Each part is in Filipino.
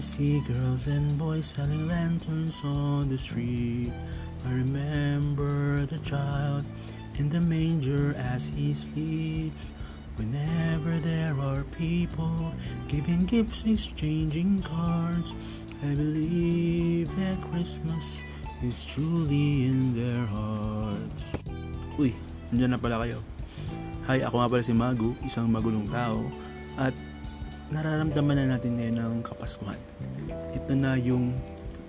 see girls and boys selling lanterns on the street. I remember the child in the manger as he sleeps. Whenever there are people giving gifts, exchanging cards, I believe that Christmas is truly in their hearts. Uy, nandiyan na pala kayo. Hi, ako nga pala si Magu, isang magulong tao. At nararamdaman na natin ngayon ng Kapaskuhan. Ito na yung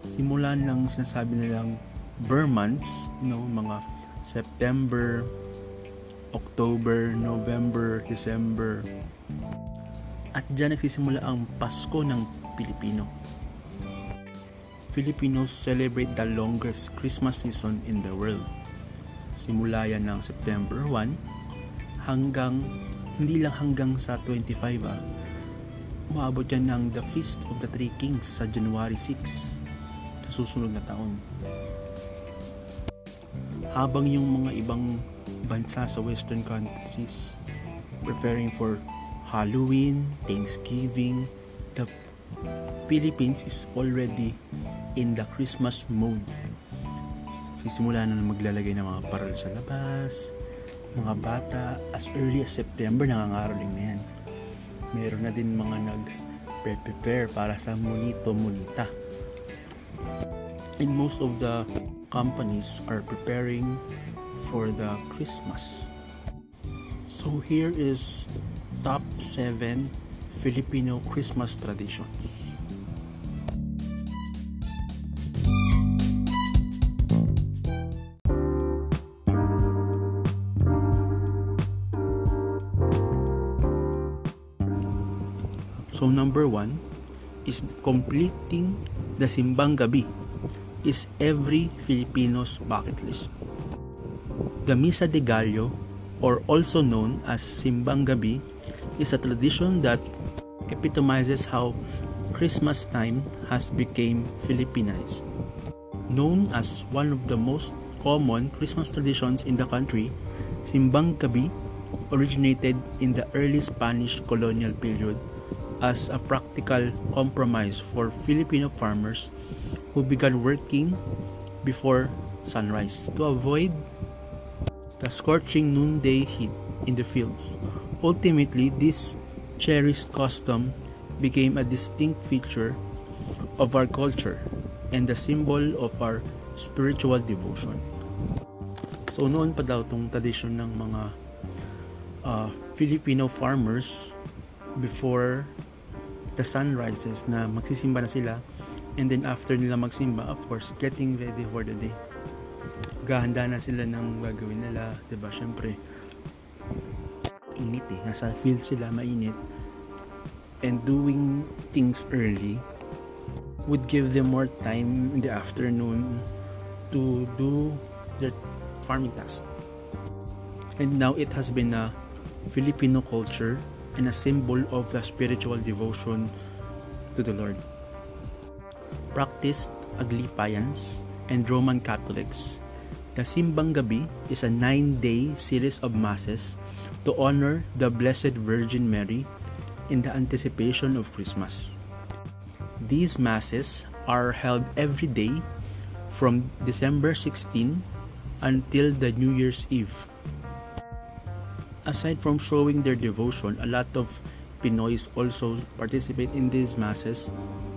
simulan ng sinasabi nilang Burr months, you know, mga September, October, November, December. At dyan nagsisimula ang Pasko ng Pilipino. Filipinos celebrate the longest Christmas season in the world. Simula yan ng September 1 hanggang, hindi lang hanggang sa 25 ah, umabot yan ng The Feast of the Three Kings sa January 6 sa susunod na taon. Habang yung mga ibang bansa sa western countries preparing for Halloween, Thanksgiving, the Philippines is already in the Christmas mode. Sisimula na maglalagay ng mga paral sa labas, mga bata, as early as September, nangangaroling na yan. Meron na din mga nag-prepare para sa Monito Monita. And most of the companies are preparing for the Christmas. So here is top 7 Filipino Christmas traditions. Number one is completing the Simbang Gabi is every Filipino's bucket list. The Misa de Gallo, or also known as Simbang Gabi, is a tradition that epitomizes how Christmas time has become Filipinized. Known as one of the most common Christmas traditions in the country, Simbang Gabi originated in the early Spanish colonial period as a practical compromise for Filipino farmers who began working before sunrise to avoid the scorching noonday heat in the fields. Ultimately, this cherished custom became a distinct feature of our culture and the symbol of our spiritual devotion. So noon pa daw tong tradisyon ng mga uh, Filipino farmers before the sun rises na magsisimba na sila and then after nila magsimba of course getting ready for the day. Gahanda na sila ng gagawin nila ba diba? syempre init eh. Nasa field sila mainit. And doing things early would give them more time in the afternoon to do their farming task and now it has been a Filipino culture and a symbol of the spiritual devotion to the Lord. Practiced Aglipayans and Roman Catholics, the Simbang Gabi is a nine-day series of masses to honor the Blessed Virgin Mary in the anticipation of Christmas. These masses are held every day from December 16 until the New Year's Eve aside from showing their devotion, a lot of Pinoys also participate in these masses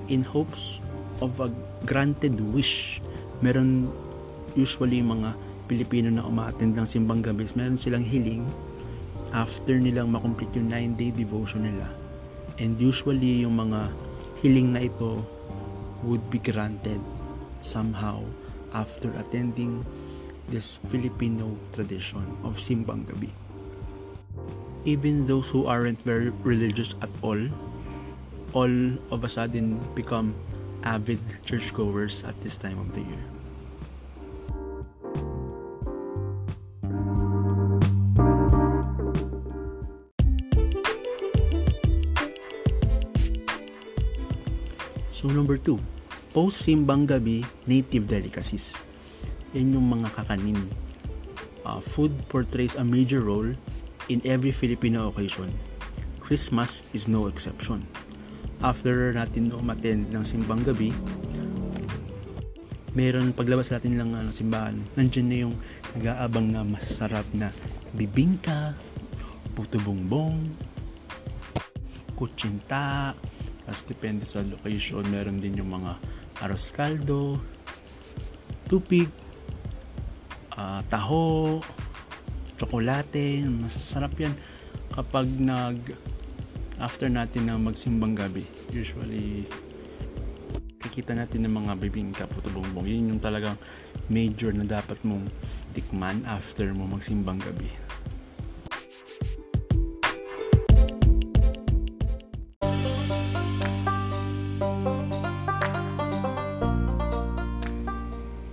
in hopes of a granted wish. Meron usually mga Pilipino na umaattend ng simbang gabi, meron silang hiling after nilang makomplete yung 9-day devotion nila. And usually yung mga hiling na ito would be granted somehow after attending this Filipino tradition of simbang gabi even those who aren't very religious at all, all of a sudden become avid churchgoers at this time of the year. So number two, post-simbang gabi native delicacies. Yan yung mga kakanin. Uh, food portrays a major role in every Filipino occasion. Christmas is no exception. after natin umattend ng simbang gabi, meron paglabas natin lang ng simbahan, nandiyan na yung nag-aabang na masarap na bibingka, puto bongbong, kutsinta, tapos depende sa location, meron din yung mga aros caldo, tupig, uh, taho, tsokolate, masasarap yan kapag nag after natin na magsimbang gabi. Usually kikita natin ng mga bibingka puto bongbong. Yun yung talagang major na dapat mong tikman after mo magsimbang gabi.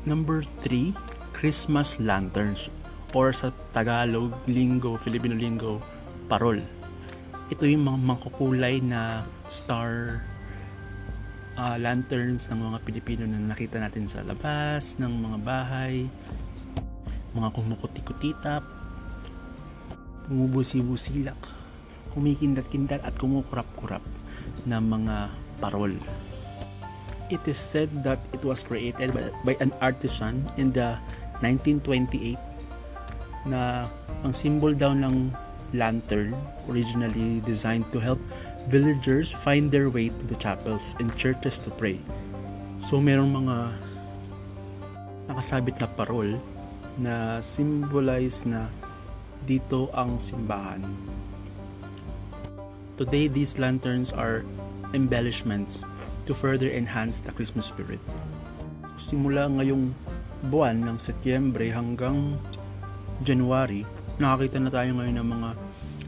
Number 3, Christmas lanterns or sa Tagalog, Linggo, Filipino Linggo, parol. Ito yung mga mangkukulay na star uh, lanterns ng mga Pilipino na nakita natin sa labas ng mga bahay, mga kumukuti-kutitap, bumubusi-busilak, kumikindat-kindat at kumukurap-kurap na mga parol it is said that it was created by, by an artisan in the 1928 na ang symbol daw ng lantern originally designed to help villagers find their way to the chapels and churches to pray. So merong mga nakasabit na parol na symbolize na dito ang simbahan. Today these lanterns are embellishments to further enhance the Christmas spirit. Simula ngayong buwan ng Setyembre hanggang January, nakakita na tayo ngayon ng mga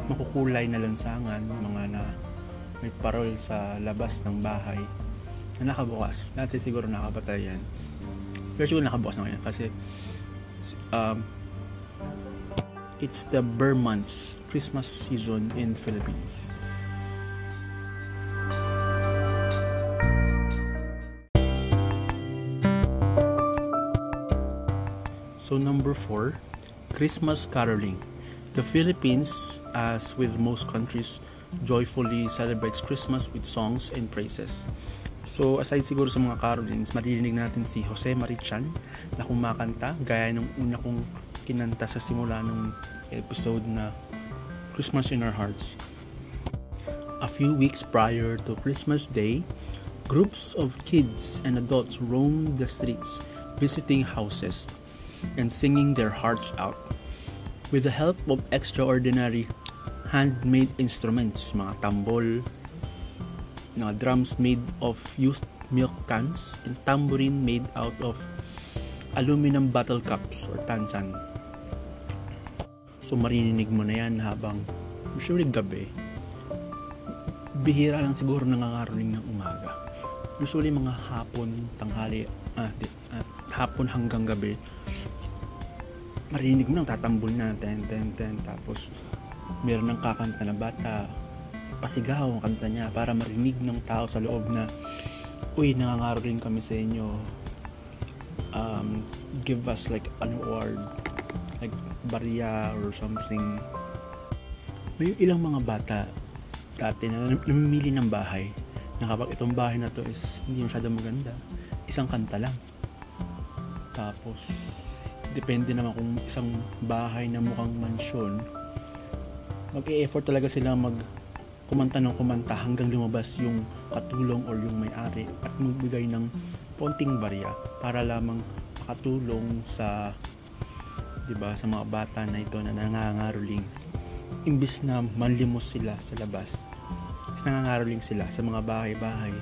makukulay na lansangan, mga na may parol sa labas ng bahay na nakabukas. Dati siguro nakapatay yan. Pero siguro nakabukas na ngayon kasi um, it's the Burr months, Christmas season in Philippines. So number 4, Christmas caroling. The Philippines, as with most countries, joyfully celebrates Christmas with songs and praises. So aside siguro sa mga carolings, maririnig natin si Jose Marichan na kumakanta gaya ng una kong kinanta sa simula ng episode na Christmas in Our Hearts. A few weeks prior to Christmas Day, groups of kids and adults roamed the streets visiting houses and singing their hearts out. With the help of extraordinary handmade instruments, mga tambol, mga drums made of used milk cans, and tambourine made out of aluminum bottle cups or tanchan. So marinig mo na yan habang usually gabi. Bihira lang siguro nangangaroling ng umaga. Usually mga hapon, tanghali, ah, ah, hapon hanggang gabi marinig mo nang tatambol na ten ten ten. Tapos meron ng kakanta na bata. Pasigaw ang kanta niya para marinig ng tao sa loob na uy nangangaro rin kami sa inyo. Um, give us like an award like barya or something. May ilang mga bata dati na namimili ng bahay. Na kapag itong bahay na to is hindi masyado maganda. Isang kanta lang. Tapos depende naman kung isang bahay na mukhang mansyon. Mag-e-effort talaga sila mag kumanta ng kumanta hanggang lumabas yung katulong or yung may-ari at magbigay ng konting barya para lamang makatulong sa 'di ba sa mga bata na ito na nangangaroling imbis na manlimos sila sa labas nangangaroling sila sa mga bahay-bahay.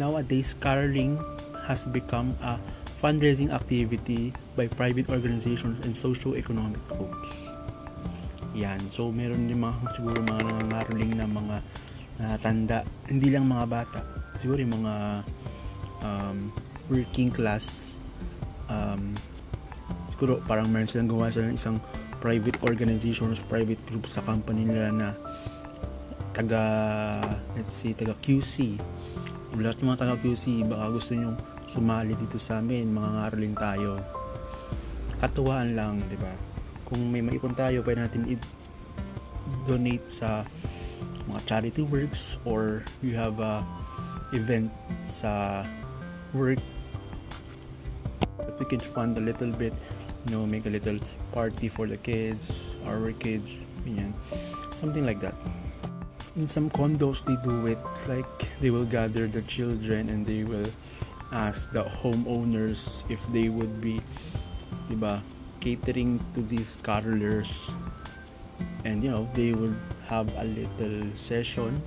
Nowadays caroling has become a fundraising activity by private organizations and socio-economic groups. Yan. So, meron din mga siguro mga nangangaroling na mga uh, tanda. Hindi lang mga bata. Siguro yung mga um, working class um, siguro parang meron silang gawa sila ng isang private organization or private group sa company nila na taga let's say taga QC lahat ng mga taga QC baka gusto nyo sumali dito sa amin, mga ngaroling tayo. Katuwaan lang, di ba? Kung may maipon tayo, pwede natin i-donate sa mga charity works or you have a event sa work we can fund a little bit you know make a little party for the kids our kids ganyan something like that in some condos they do it like they will gather the children and they will ask the homeowners if they would be diba catering to these carolers and you know they will have a little session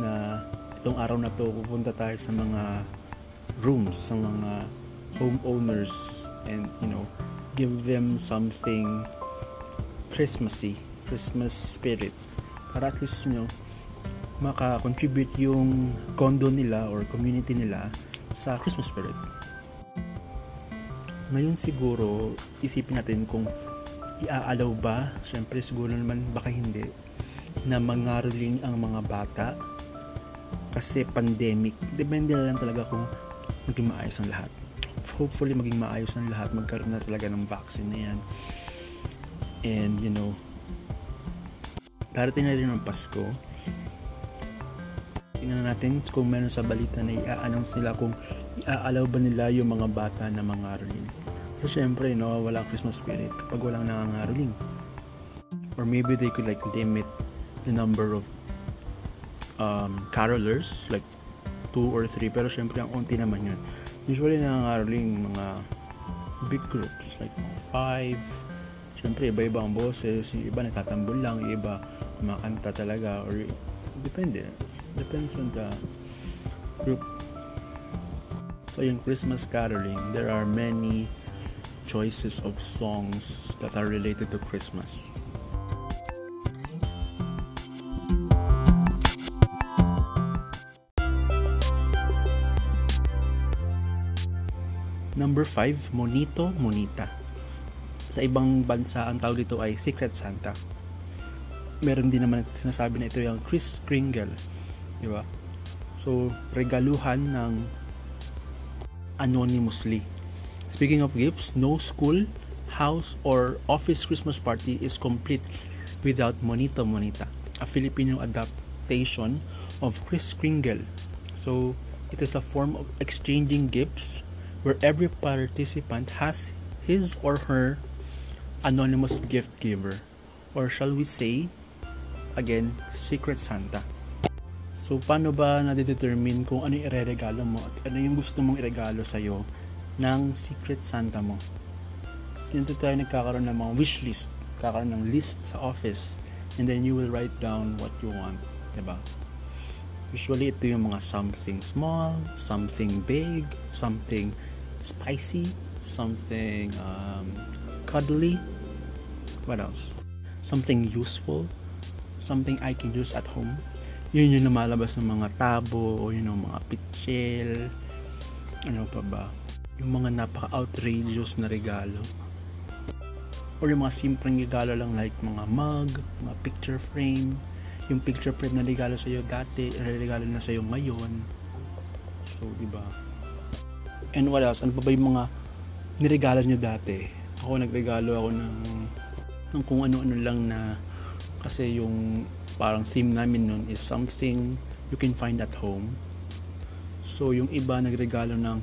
na itong araw na to pupunta tayo sa mga rooms sa mga homeowners and you know give them something Christmassy Christmas spirit. Para at least you know maka-contribute yung condo nila or community nila sa Christmas spirit. Ngayon siguro, isipin natin kung iaalaw ba, syempre siguro naman baka hindi, na mangaroling ang mga bata kasi pandemic. Depende lang talaga kung maging maayos ang lahat. Hopefully maging maayos ang lahat, magkaroon na talaga ng vaccine na yan. And you know, darating na rin ang Pasko tingnan natin kung meron sa balita na i-announce nila kung i-allow ba nila yung mga bata na mangaroling. So syempre, no, wala Christmas spirit kapag walang nangangaroling. Or maybe they could like limit the number of um, carolers, like two or three. Pero syempre, ang unti naman yun. Usually, nangangaroling mga big groups, like five. Syempre, iba-iba ang boses. Iba natatambol lang, iba makanta talaga or depende. Depends on the group. So yung Christmas caroling there are many choices of songs that are related to Christmas. Number 5, Monito Monita. Sa ibang bansa, ang tawag dito ay Secret Santa meron din naman sinasabi na ito yung Chris Kringle. Di ba? So, regaluhan ng anonymously. Speaking of gifts, no school, house, or office Christmas party is complete without Monita Monita, a Filipino adaptation of Chris Kringle. So, it is a form of exchanging gifts where every participant has his or her anonymous gift giver. Or shall we say, again, Secret Santa. So, paano ba nade-determine kung ano yung ireregalo mo at ano yung gusto mong iregalo sa'yo ng Secret Santa mo? Dito tayo nagkakaroon ng mga wish list. Kakaroon ng list sa office. And then you will write down what you want. Diba? Usually, ito yung mga something small, something big, something spicy, something um, cuddly. What else? Something useful, something I can use at home. Yun yung lumalabas ng mga tabo o yun yung mga pitchel. Ano pa ba? Yung mga napaka-outrageous na regalo. Or yung mga simpleng regalo lang like mga mug, mga picture frame. Yung picture frame na regalo sa'yo dati, regalo na sa'yo ngayon. So, di ba? And what else? Ano pa ba yung mga niregalo nyo dati? Ako nagregalo ako ng, ng kung ano-ano lang na kasi yung parang theme namin nun is something you can find at home. So yung iba nagregalo ng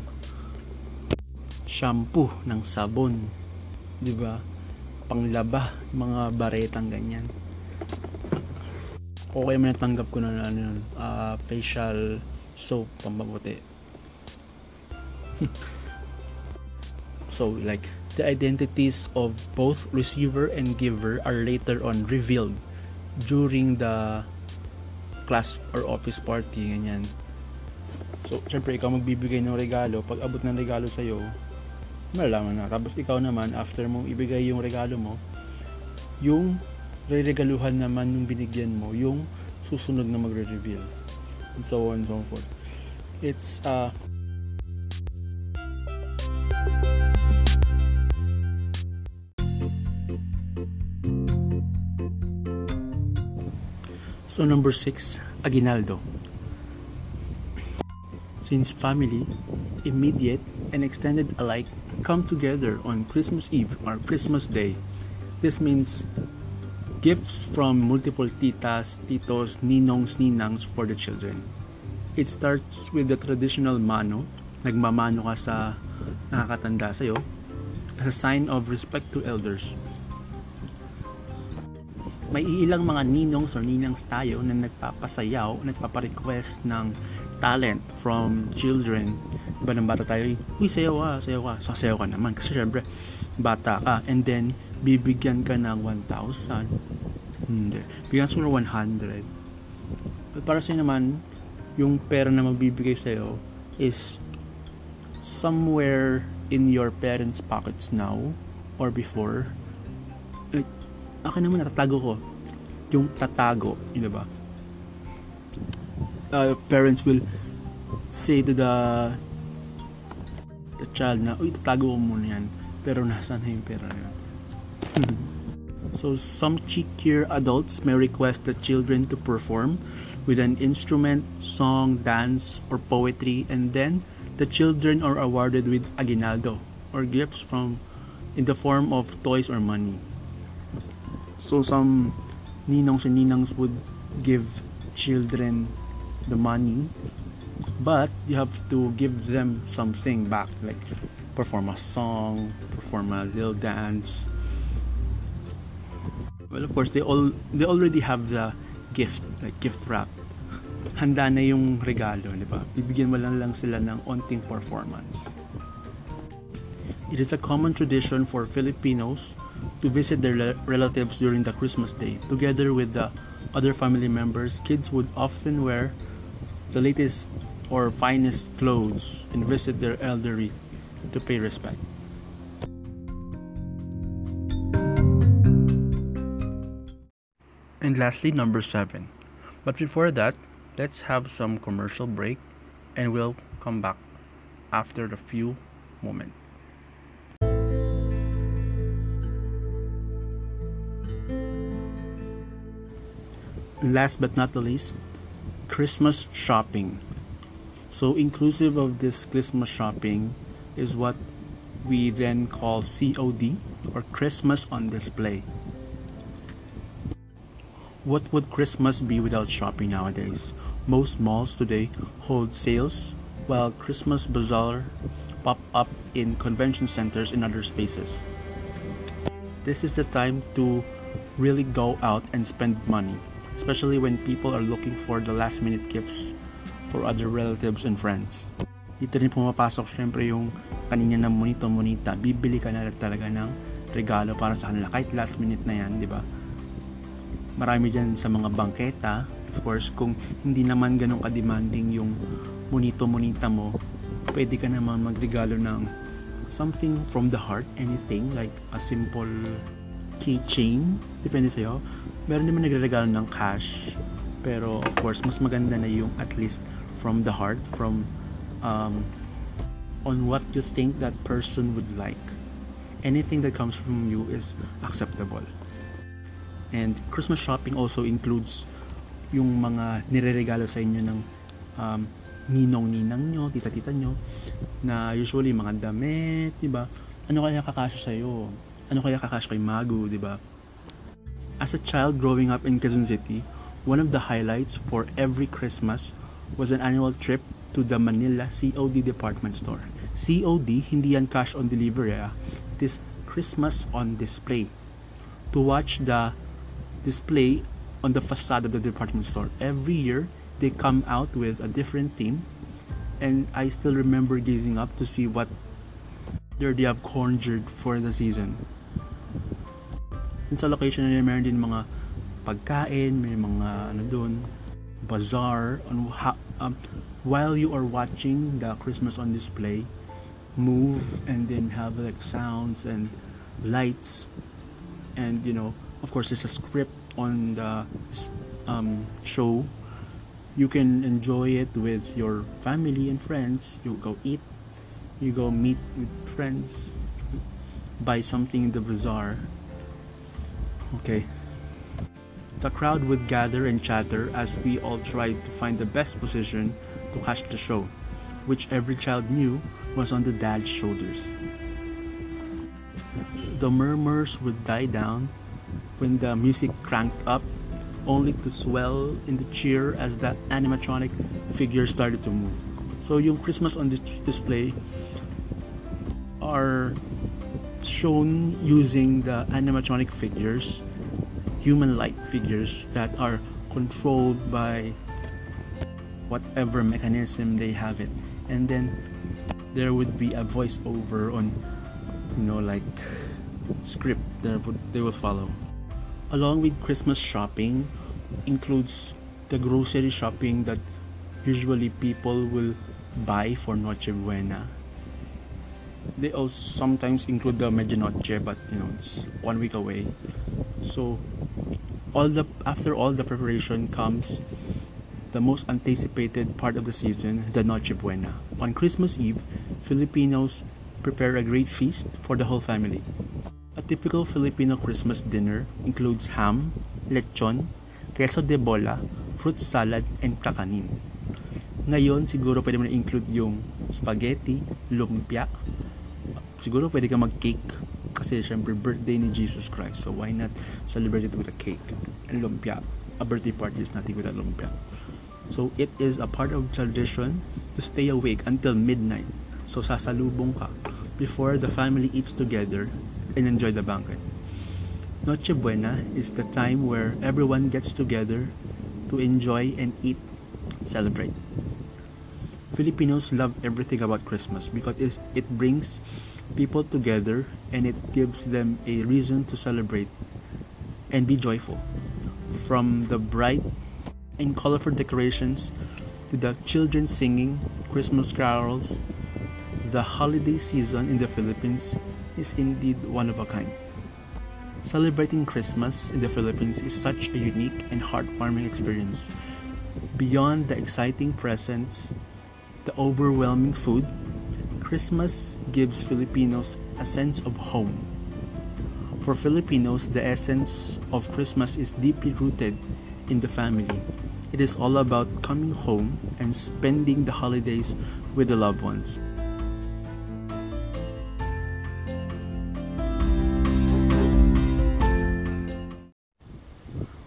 shampoo ng sabon di ba? Panglaba mga baretang ganyan. Okay man natanggap ko na ano yun uh, facial soap pambabuti so like the identities of both receiver and giver are later on revealed during the class or office party, ganyan. So, syempre, ikaw magbibigay ng regalo. Pag abot ng regalo sa'yo, malalaman na. Tapos, ikaw naman, after mo ibigay yung regalo mo, yung re-regaluhan naman yung binigyan mo, yung susunod na magre-reveal. And so on and so forth. It's, uh, So number 6, Aguinaldo. Since family, immediate and extended alike come together on Christmas Eve or Christmas Day, this means gifts from multiple titas, titos, ninongs, ninangs for the children. It starts with the traditional mano, nagmamano ka sa nakakatanda sa'yo, as a sign of respect to elders. May ilang mga ninongs or ninangs tayo na nagpapasayaw, nagpaparequest ng talent from children. Diba ng bata tayo, uy, sayaw ka, sayaw ka. So, sayaw ka naman. Kasi syempre, bata ka. And then, bibigyan ka ng 1,000. Hindi. Bigyan siguro 100. But para sa'yo naman, yung pera na magbibigay sa'yo is somewhere in your parents' pockets now or before. Akin naman natatago ko. Yung tatago, yun ba? Uh, parents will say to the the child na, uy, tatago ko muna yan. Pero nasaan na yung pera na yun? so, some cheekier adults may request the children to perform with an instrument, song, dance, or poetry, and then the children are awarded with aguinaldo, or gifts from in the form of toys or money. So some ninongs and ninangs would give children the money, but you have to give them something back, like perform a song, perform a little dance. Well, of course, they all they already have the gift, like gift wrap. Handa na yung regalo, di ba? Bibigyan mo lang lang sila ng onting performance. It is a common tradition for Filipinos to visit their relatives during the Christmas day. Together with the other family members, kids would often wear the latest or finest clothes and visit their elderly to pay respect. And lastly, number seven. But before that, let's have some commercial break and we'll come back after the few moments. Last but not the least, Christmas shopping. So, inclusive of this Christmas shopping is what we then call COD or Christmas on display. What would Christmas be without shopping nowadays? Most malls today hold sales while Christmas bazaar pop up in convention centers and other spaces. This is the time to really go out and spend money especially when people are looking for the last minute gifts for other relatives and friends. Dito rin pumapasok syempre yung kanina na monito monita, bibili ka na talaga ng regalo para sa kanila kahit last minute na yan, di ba? Marami dyan sa mga bangketa, of course, kung hindi naman ganun ka-demanding yung monito-monita mo, pwede ka naman magregalo ng something from the heart, anything, like a simple keychain, depende sa'yo meron naman nagre-regalo ng cash pero of course mas maganda na yung at least from the heart from um, on what you think that person would like anything that comes from you is acceptable and Christmas shopping also includes yung mga nire-regalo sa inyo ng um, ninong-ninang nyo, tita-tita nyo na usually mga damit, di ba? Ano kaya kakasya sa iyo? Ano kaya kakasya kay Magu, di ba? As a child growing up in Quezon City, one of the highlights for every Christmas was an annual trip to the Manila COD department store. COD, hindi yan cash on delivery, ah. it is Christmas on display. To watch the display on the facade of the department store. Every year, they come out with a different theme, and I still remember gazing up to see what they have conjured for the season. Dun sa location na meron din mga pagkain, may mga ano doon, bazaar, on ha, um, while you are watching the Christmas on display, move and then have like sounds and lights. And you know of course there's a script on the um, show. You can enjoy it with your family and friends. You go eat you go meet with friends buy something in the bazaar Okay. The crowd would gather and chatter as we all tried to find the best position to catch the show, which every child knew was on the dad's shoulders. The murmurs would die down when the music cranked up, only to swell in the cheer as the animatronic figure started to move. So yung Christmas on display are shown using the animatronic figures, human-like figures that are controlled by whatever mechanism they have it. And then there would be a voiceover on you know like script that they will follow. Along with Christmas shopping includes the grocery shopping that usually people will buy for Noche Buena. They also sometimes include the Medianoche, but you know it's one week away. So all the after all the preparation comes the most anticipated part of the season, the Noche Buena. On Christmas Eve, Filipinos prepare a great feast for the whole family. A typical Filipino Christmas dinner includes ham, lechon, queso de bola, fruit salad, and kakanin. Ngayon, siguro pwede mo na-include yung spaghetti, lumpia. Siguro pwede ka mag-cake kasi syempre birthday ni Jesus Christ. So why not celebrate it with a cake and lumpia? A birthday party is nothing without lumpia. So it is a part of tradition to stay awake until midnight. So sasalubong ka before the family eats together and enjoy the banquet. Noche Buena is the time where everyone gets together to enjoy and eat, celebrate. Filipinos love everything about Christmas because it brings people together and it gives them a reason to celebrate and be joyful. From the bright and colorful decorations to the children singing Christmas carols, the holiday season in the Philippines is indeed one of a kind. Celebrating Christmas in the Philippines is such a unique and heartwarming experience. Beyond the exciting presents, the overwhelming food, Christmas gives Filipinos a sense of home. For Filipinos, the essence of Christmas is deeply rooted in the family. It is all about coming home and spending the holidays with the loved ones.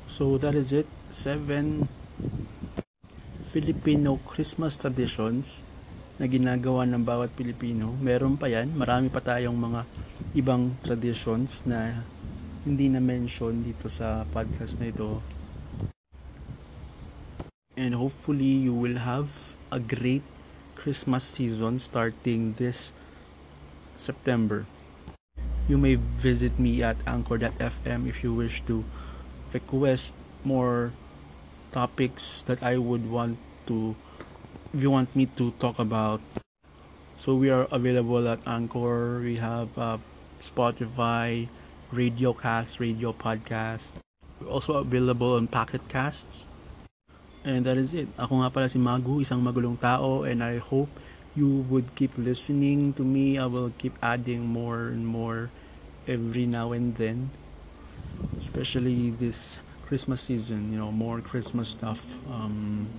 So that is it. Seven Filipino Christmas traditions na ginagawa ng bawat Pilipino. Meron pa yan. Marami pa tayong mga ibang traditions na hindi na mention dito sa podcast na ito and hopefully you will have a great Christmas season starting this September. You may visit me at anchor.fm if you wish to request more topics that I would want to if you want me to talk about. So we are available at Anchor. We have uh, Spotify, Radio Cast, Radio Podcast. We're also available on Pocket Casts. And that is it. Ako nga pala si Magu, isang magulong tao and I hope you would keep listening to me. I will keep adding more and more every now and then. Especially this Christmas season, you know, more Christmas stuff. Um,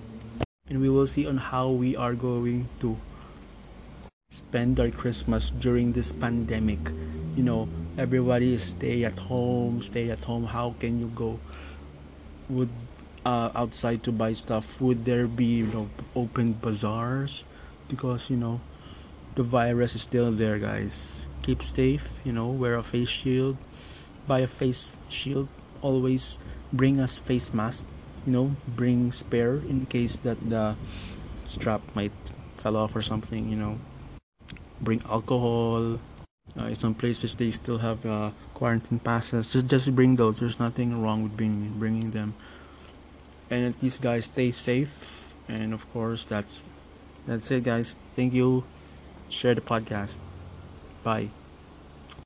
and we will see on how we are going to spend our Christmas during this pandemic. You know, everybody is stay at home, stay at home. How can you go? Would uh, outside to buy stuff, would there be you know open bazaars? Because you know the virus is still there, guys. Keep safe. You know, wear a face shield, buy a face shield. Always bring us face mask. You know, bring spare in case that the strap might fall off or something. You know, bring alcohol. Uh, some places they still have uh, quarantine passes. Just just bring those. There's nothing wrong with bringing bringing them and these guys stay safe and of course that's that's it guys thank you share the podcast bye